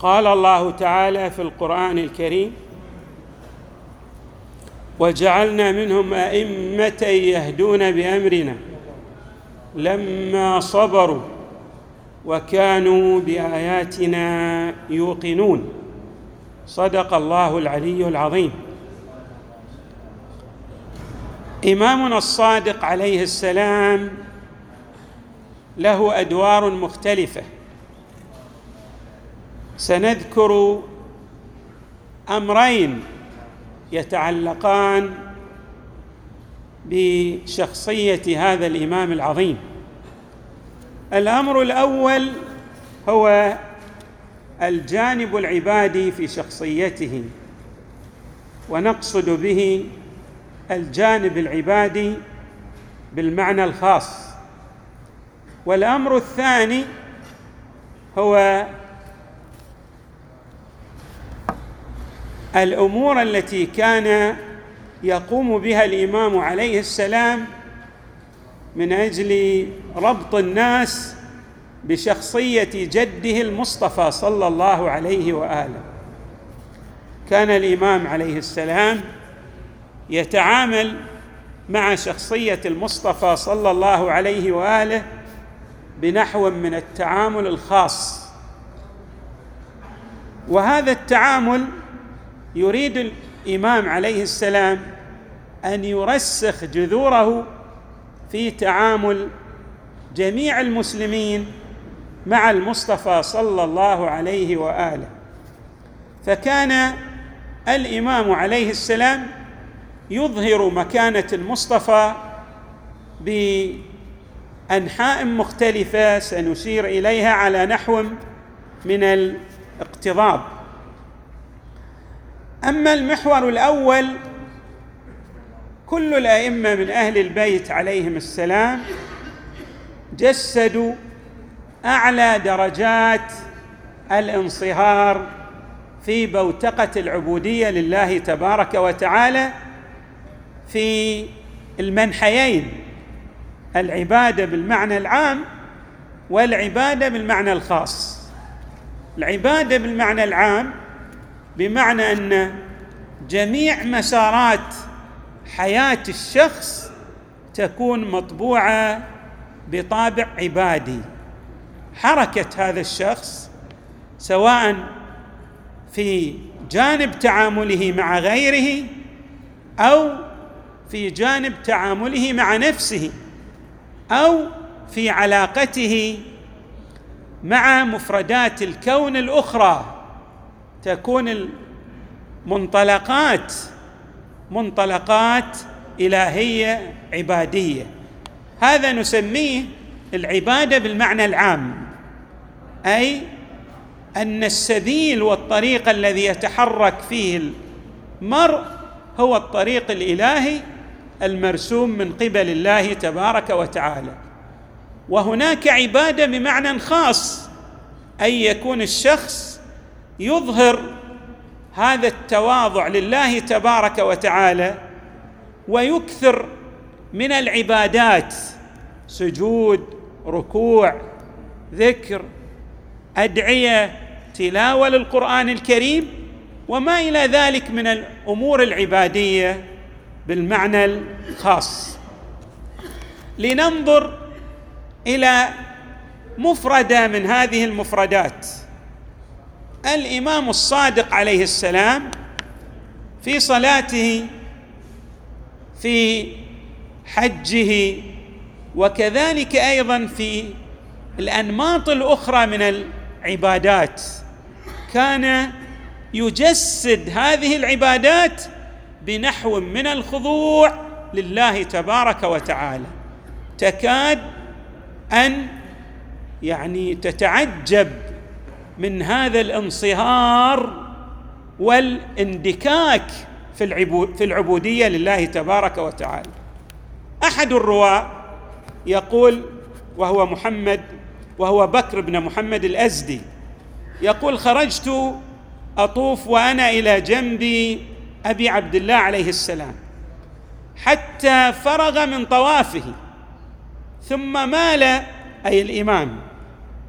قال الله تعالى في القرآن الكريم وجعلنا منهم أئمة يهدون بأمرنا لما صبروا وكانوا بآياتنا يوقنون. صدق الله العلي العظيم. إمامنا الصادق عليه السلام له أدوار مختلفة. سنذكر أمرين يتعلقان بشخصية هذا الإمام العظيم. الأمر الأول هو الجانب العبادي في شخصيته ونقصد به الجانب العبادي بالمعنى الخاص. والأمر الثاني هو الأمور التي كان يقوم بها الإمام عليه السلام من أجل ربط الناس بشخصية جده المصطفى صلى الله عليه وآله. كان الإمام عليه السلام يتعامل مع شخصية المصطفى صلى الله عليه وآله بنحو من التعامل الخاص. وهذا التعامل يريد الإمام عليه السلام أن يرسخ جذوره في تعامل جميع المسلمين مع المصطفى صلى الله عليه وآله. فكان الإمام عليه السلام يظهر مكانة المصطفى بأنحاء مختلفة سنشير إليها على نحو من الاقتضاب. أما المحور الأول كل الأئمة من أهل البيت عليهم السلام جسدوا أعلى درجات الانصهار في بوتقة العبودية لله تبارك وتعالى في المنحيين العبادة بالمعنى العام والعبادة بالمعنى الخاص. العبادة بالمعنى العام بمعنى أن جميع مسارات حياة الشخص تكون مطبوعة بطابع عبادي. حركة هذا الشخص سواء في جانب تعامله مع غيره أو في جانب تعامله مع نفسه أو في علاقته مع مفردات الكون الأخرى. تكون المنطلقات منطلقات إلهية عبادية. هذا نسميه العبادة بالمعنى العام أي أن السبيل والطريق الذي يتحرك فيه المرء هو الطريق الإلهي المرسوم من قبل الله تبارك وتعالى. وهناك عبادة بمعنى خاص اي يكون الشخص يظهر هذا التواضع لله تبارك وتعالى ويكثر من العبادات سجود ركوع ذكر أدعية تلاوة للقرآن الكريم وما إلى ذلك من الأمور العبادية بالمعنى الخاص. لننظر إلى مفردة من هذه المفردات. الإمام الصادق عليه السلام في صلاته في حجه وكذلك أيضا في الأنماط الأخرى من العبادات. كان يجسد هذه العبادات بنحو من الخضوع لله تبارك وتعالى. تكاد أن يعني تتعجب من هذا الانصهار والإندكاك في في العبودية لله تبارك وتعالى. أحد الرواة يقول وهو محمد وهو بكر بن محمد الأزدي يقول خرجت أطوف وأنا إلى جنب أبي عبد الله عليه السلام حتى فرغ من طوافه ثم مال أي الإمام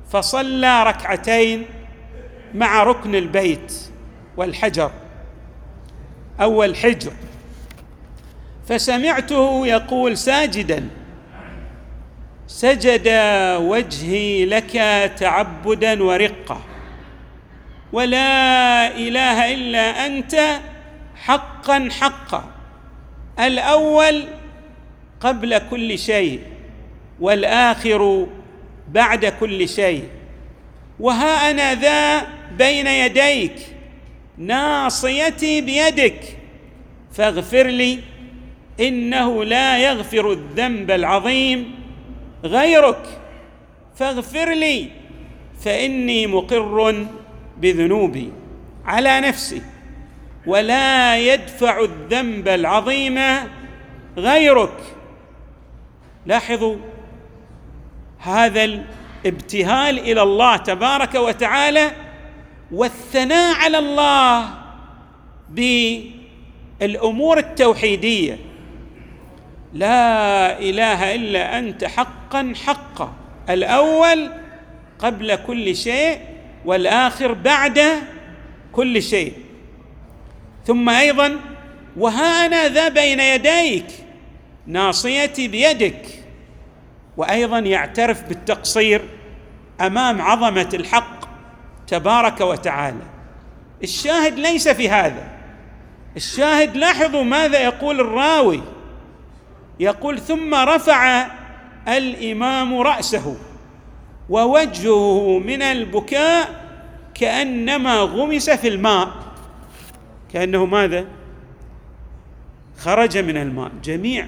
فصلى ركعتين مع ركن البيت والحجر. أول حجر. فسمعته يقول ساجدا سجد وجهي لك تعبدا ورقة. ولا إله إلا أنت حقا حقا. الأول قبل كل شيء والآخر بعد كل شيء. وها أنا ذا بين يديك ناصيتي بيدك فاغفر لي إنه لا يغفر الذنب العظيم غيرك فاغفر لي فإني مقر بذنوبي على نفسي ولا يدفع الذنب العظيم غيرك. لاحظوا هذا الابتهال إلى الله تبارك وتعالى والثناء على الله بالأمور التوحيدية. لا إله إلا أنت حقا حقا الأول قبل كل شيء والآخر بعد كل شيء. ثم أيضا وها أنا ذا بين يديك ناصيتي بيدك. وأيضا يعترف بالتقصير. أمام عظمة الحق تبارك وتعالى. الشاهد ليس في هذا. الشاهد لاحظوا ماذا يقول الراوي. يقول ثم رفع الإمام رأسه ووجهه من البكاء كأنما غمس في الماء. كأنه ماذا؟ خرج من الماء. جميع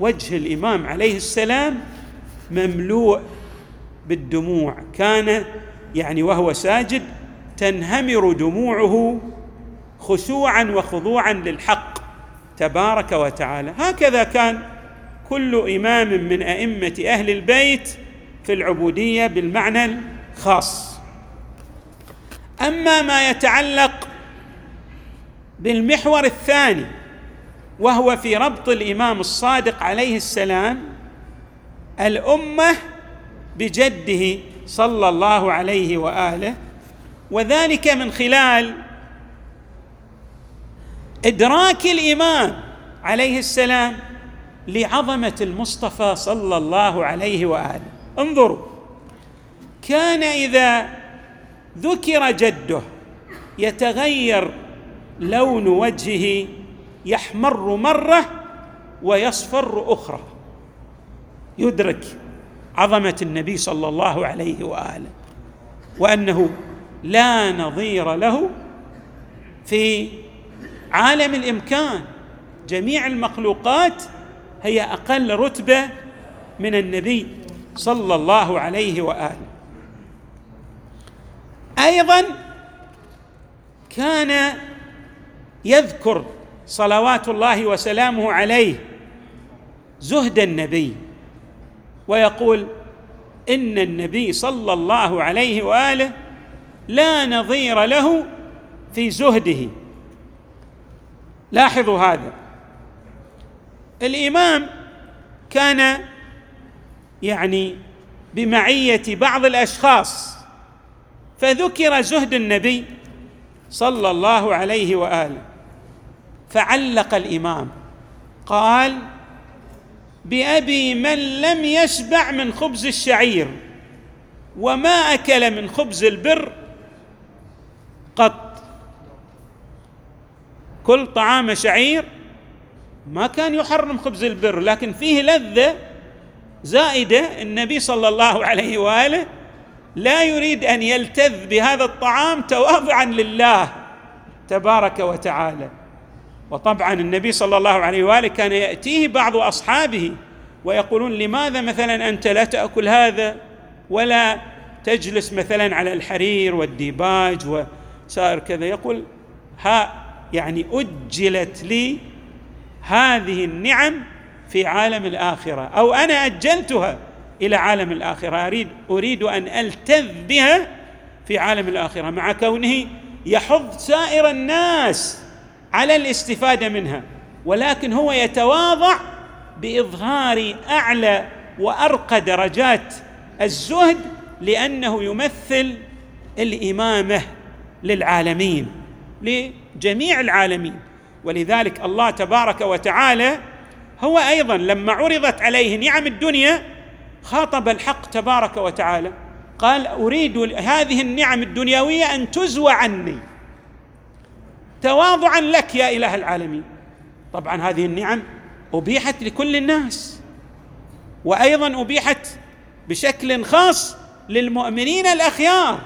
وجه الإمام عليه السلام مملوء بالدموع. كان يعني وهو ساجد تنهمر دموعه خشوعا وخضوعا للحق تبارك وتعالى. هكذا كان كل إمام من أئمة أهل البيت في العبودية بالمعنى الخاص. أما ما يتعلق بالمحور الثاني وهو في ربط الإمام الصادق عليه السلام الأمة بجده صلى الله عليه وآله وذلك من خلال إدراك الإمام عليه السلام لعظمة المصطفى صلى الله عليه وآله. انظروا كان إذا ذكر جده يتغير لون وجهه يحمر مرة ويصفر أخرى. يدرك عظمة النبي صلى الله عليه وآله وأنه لا نظير له في عالم الإمكان. جميع المخلوقات هي أقل رتبة من النبي صلى الله عليه وآله. أيضا كان يذكر صلوات الله وسلامه عليه زهد النبي. ويقول إن النبي صلى الله عليه وآله لا نظير له في زهده. لاحظوا هذا. الإمام كان يعني بمعية بعض الأشخاص فذكر زهد النبي صلى الله عليه وآله فعلق الإمام قال بأبي من لم يشبع من خبز الشعير وما أكل من خبز البر قط. كل طعام شعير ما كان يحرم خبز البر لكن فيه لذة زائدة النبي صلى الله عليه وآله لا يريد أن يلتذ بهذا الطعام تواضعا لله تبارك وتعالى. وطبعا النبي صلى الله عليه وآله كان يأتيه بعض أصحابه ويقولون لماذا مثلا أنت لا تأكل هذا ولا تجلس مثلا على الحرير والديباج وسائر كذا؟ يقول ها يعني أجلت لي هذه النعم في عالم الآخرة أو أنا أجلتها إلى عالم الآخرة. اريد أريد أن ألتذ بها في عالم الآخرة مع كونه يحض سائر الناس على الاستفادة منها ولكن هو يتواضع بإظهار أعلى وأرقى درجات الزهد لأنه يمثل الإمامة للعالمين لجميع العالمين. ولذلك الله تبارك وتعالى هو أيضا لما عرضت عليه نعم الدنيا خاطب الحق تبارك وتعالى قال أريد هذه النعم الدنيوية أن تزوى عني. تواضعا لك يا إله العالمين. طبعا هذه النعم أبيحت لكل الناس وأيضا أبيحت بشكل خاص للمؤمنين الأخيار.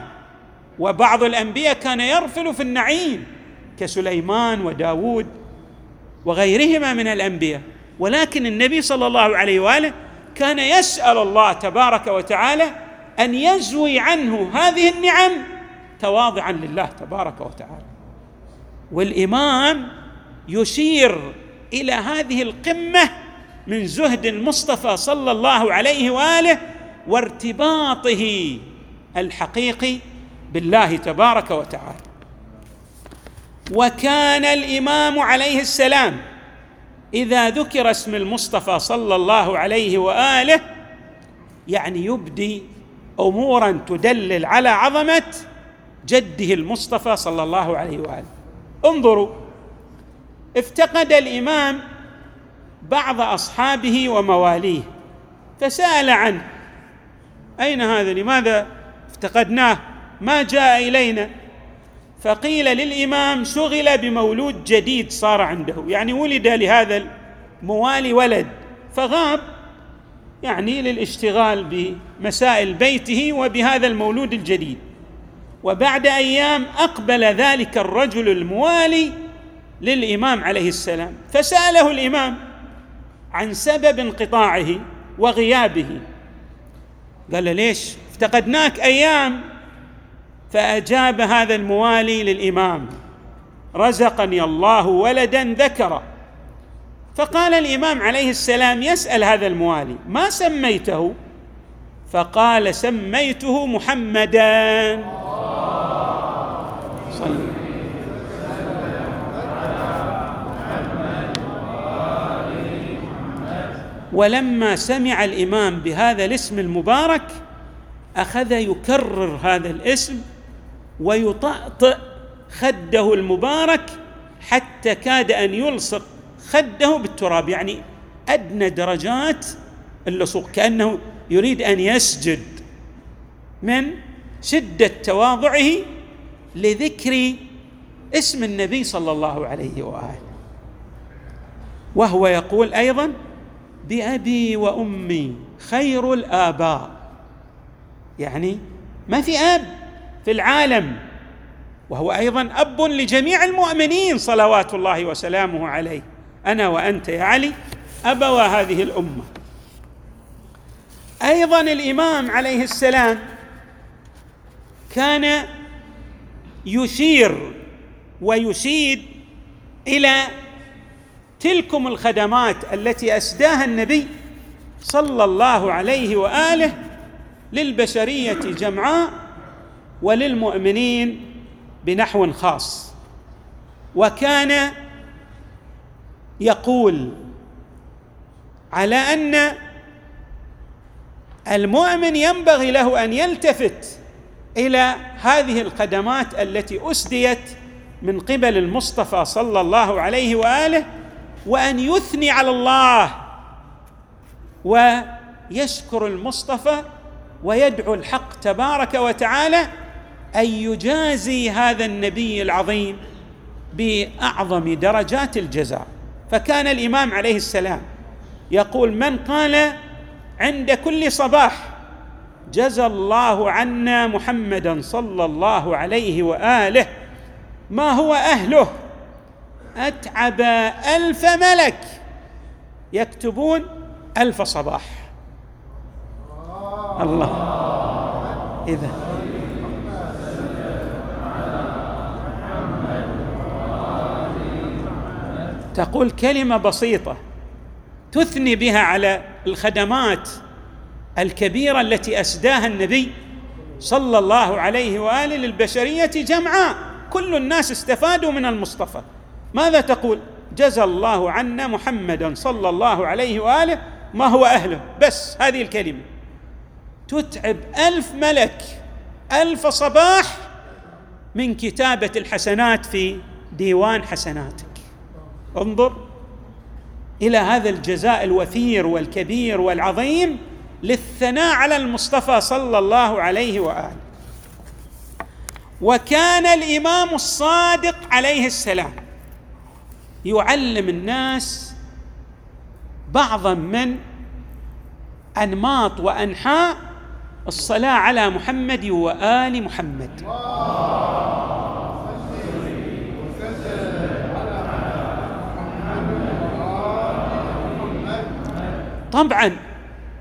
وبعض الأنبياء كان يرفل في النعيم كسليمان وداود وغيرهما من الأنبياء. ولكن النبي صلى الله عليه وآله كان يسأل الله تبارك وتعالى أن يزوي عنه هذه النعم تواضعا لله تبارك وتعالى. والإمام يشير إلى هذه القمة من زهد المصطفى صلى الله عليه وآله وارتباطه الحقيقي بالله تبارك وتعالى. وكان الإمام عليه السلام إذا ذكر اسم المصطفى صلى الله عليه وآله يعني يبدي أمورا تدلل على عظمة جده المصطفى صلى الله عليه وآله. انظروا افتقد الإمام بعض أصحابه ومواليه فسأل عنه أين هذا؟ لماذا افتقدناه؟ ما جاء إلينا؟ فقيل للإمام شغل بمولود جديد صار عنده يعني ولد لهذا الموالي ولد فغاب يعني للاشتغال بمسائل بيته وبهذا المولود الجديد. وبعد أيام أقبل ذلك الرجل الموالي للإمام عليه السلام فسأله الإمام عن سبب انقطاعه وغيابه. قال له ليش؟ افتقدناك أيام فأجاب هذا الموالي للإمام رزقني الله ولدا ذكرا فقال الإمام عليه السلام يسأل هذا الموالي ما سميته؟ فقال سميته محمدا صلى ولما سمع الإمام بهذا الاسم المبارك أخذ يكرر هذا الاسم ويطأطئ خده المبارك حتى كاد أن يلصق خده بالتراب. يعني أدنى درجات اللصوق كأنه يريد أن يسجد من شدة تواضعه لذكر اسم النبي صلى الله عليه وآله. وهو يقول أيضا بأبي وأمي خير الآباء. يعني ما في أب في العالم وهو أيضا أب لجميع المؤمنين صلوات الله وسلامه عليه. أنا وأنت يا علي ابوا هذه الأمة. أيضا الإمام عليه السلام كان يشير ويشيد إلى تلكم الخدمات التي أسداها النبي صلى الله عليه وآله للبشرية جمعاء وللمؤمنين بنحو خاص. وكان يقول على أن المؤمن ينبغي له أن يلتفت إلى هذه الخدمات التي أسديت من قبل المصطفى صلى الله عليه وآله وأن يثني على الله. ويشكر المصطفى ويدعو الحق تبارك وتعالى أن يجازي هذا النبي العظيم بأعظم درجات الجزاء. فكان الإمام عليه السلام يقول من قال عند كل صباح جزى الله عنا محمدا صلى الله عليه وآله ما هو أهله؟ أتعب ألف ملك يكتبون ألف صباح. الله. اذا تقول كلمة بسيطة تثني بها على الخدمات الكبيرة التي أسداها النبي صلى الله عليه وآله للبشرية جمعاء. كل الناس استفادوا من المصطفى. ماذا تقول؟ جزى الله عنا محمدا صلى الله عليه وآله ما هو أهله. بس هذه الكلمة. تتعب ألف ملك ألف صباح من كتابة الحسنات في ديوان حسناتك. انظر إلى هذا الجزاء الوفير والكبير والعظيم للثناء على المصطفى صلى الله عليه وآله. وكان الإمام الصادق عليه السلام. يعلم الناس بعضا من أنماط وأنحاء الصلاة على محمد وآل محمد. طبعا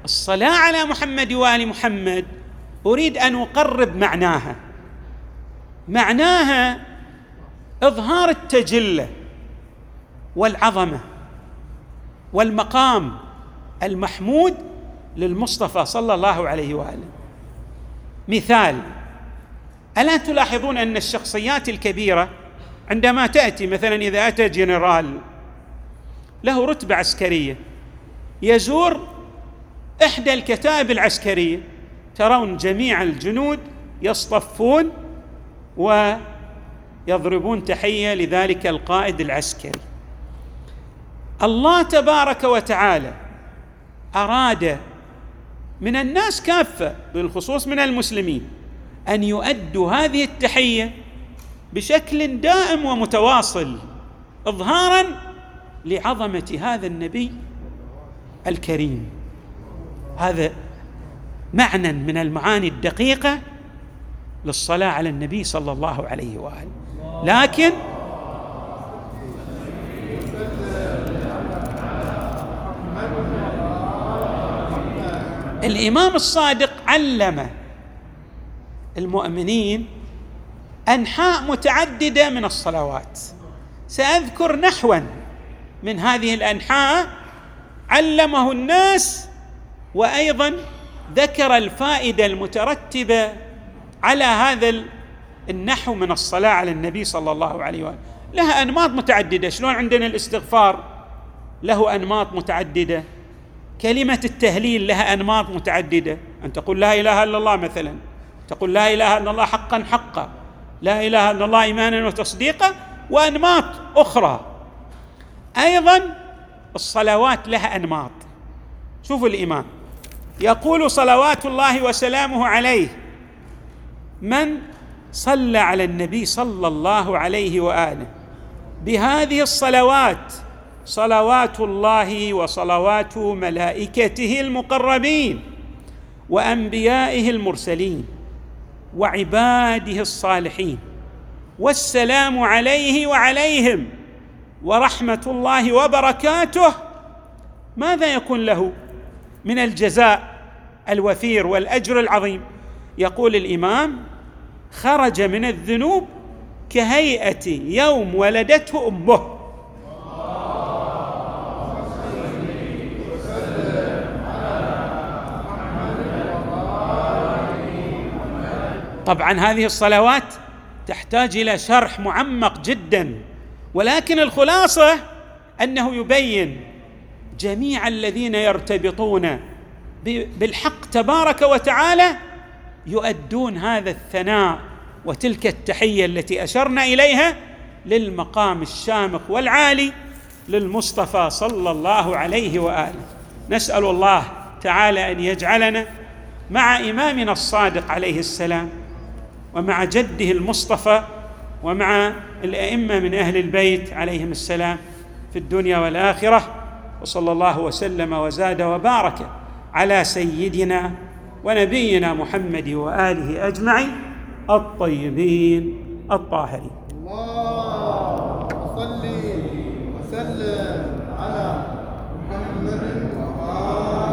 الصلاة على محمد وآل محمد أريد أن أقرب معناها. معناها إظهار التجلة. والعظمة والمقام المحمود للمصطفى صلى الله عليه وآله. مثال ألا تلاحظون أن الشخصيات الكبيرة عندما تأتي مثلا إذا أتى جنرال له رتبة عسكرية يزور إحدى الكتائب العسكرية. ترون جميع الجنود يصطفون ويضربون تحية لذلك القائد العسكري. الله تبارك وتعالى أراد من الناس كافة بالخصوص من المسلمين أن يؤدوا هذه التحية بشكل دائم ومتواصل اظهارا لعظمة هذا النبي الكريم. هذا معنى من المعاني الدقيقة للصلاة على النبي صلى الله عليه وآله. لكن الإمام الصادق علم المؤمنين أنحاء متعددة من الصلوات. سأذكر نحوا من هذه الأنحاء علمه الناس وأيضا ذكر الفائدة المترتبة على هذا النحو من الصلاة على النبي صلى الله عليه وآله. لها أنماط متعددة. شلون عندنا الاستغفار؟ له أنماط متعددة. كلمة التهليل لها أنماط متعددة. أن تقول لا إله إلا الله مثلا تقول لا إله إلا الله حقا حقا لا إله إلا الله ايمانا وتصديقا وأنماط أخرى. أيضا الصلوات لها أنماط. شوفوا الإمام يقول صلوات الله وسلامه عليه من صلى على النبي صلى الله عليه وآله بهذه الصلوات صلوات الله وصلوات ملائكته المقربين وأنبيائه المرسلين وعباده الصالحين والسلام عليه وعليهم ورحمة الله وبركاته. ماذا يكون له من الجزاء الوفير والأجر العظيم؟ يقول الإمام خرج من الذنوب كهيئة يوم ولدته أمه. طبعا هذه الصلوات تحتاج إلى شرح معمق جدا ولكن الخلاصة أنه يبين جميع الذين يرتبطون بالحق تبارك وتعالى يؤدون هذا الثناء وتلك التحية التي أشرنا إليها للمقام الشامخ والعالي للمصطفى صلى الله عليه وآله. نسأل الله تعالى أن يجعلنا مع إمامنا الصادق عليه السلام ومع جده المصطفى ومع الأئمة من أهل البيت عليهم السلام في الدنيا والآخرة وصلى الله وسلم وزاد وبارك على سيدنا ونبينا محمد وآله أجمعين الطيبين الطاهرين.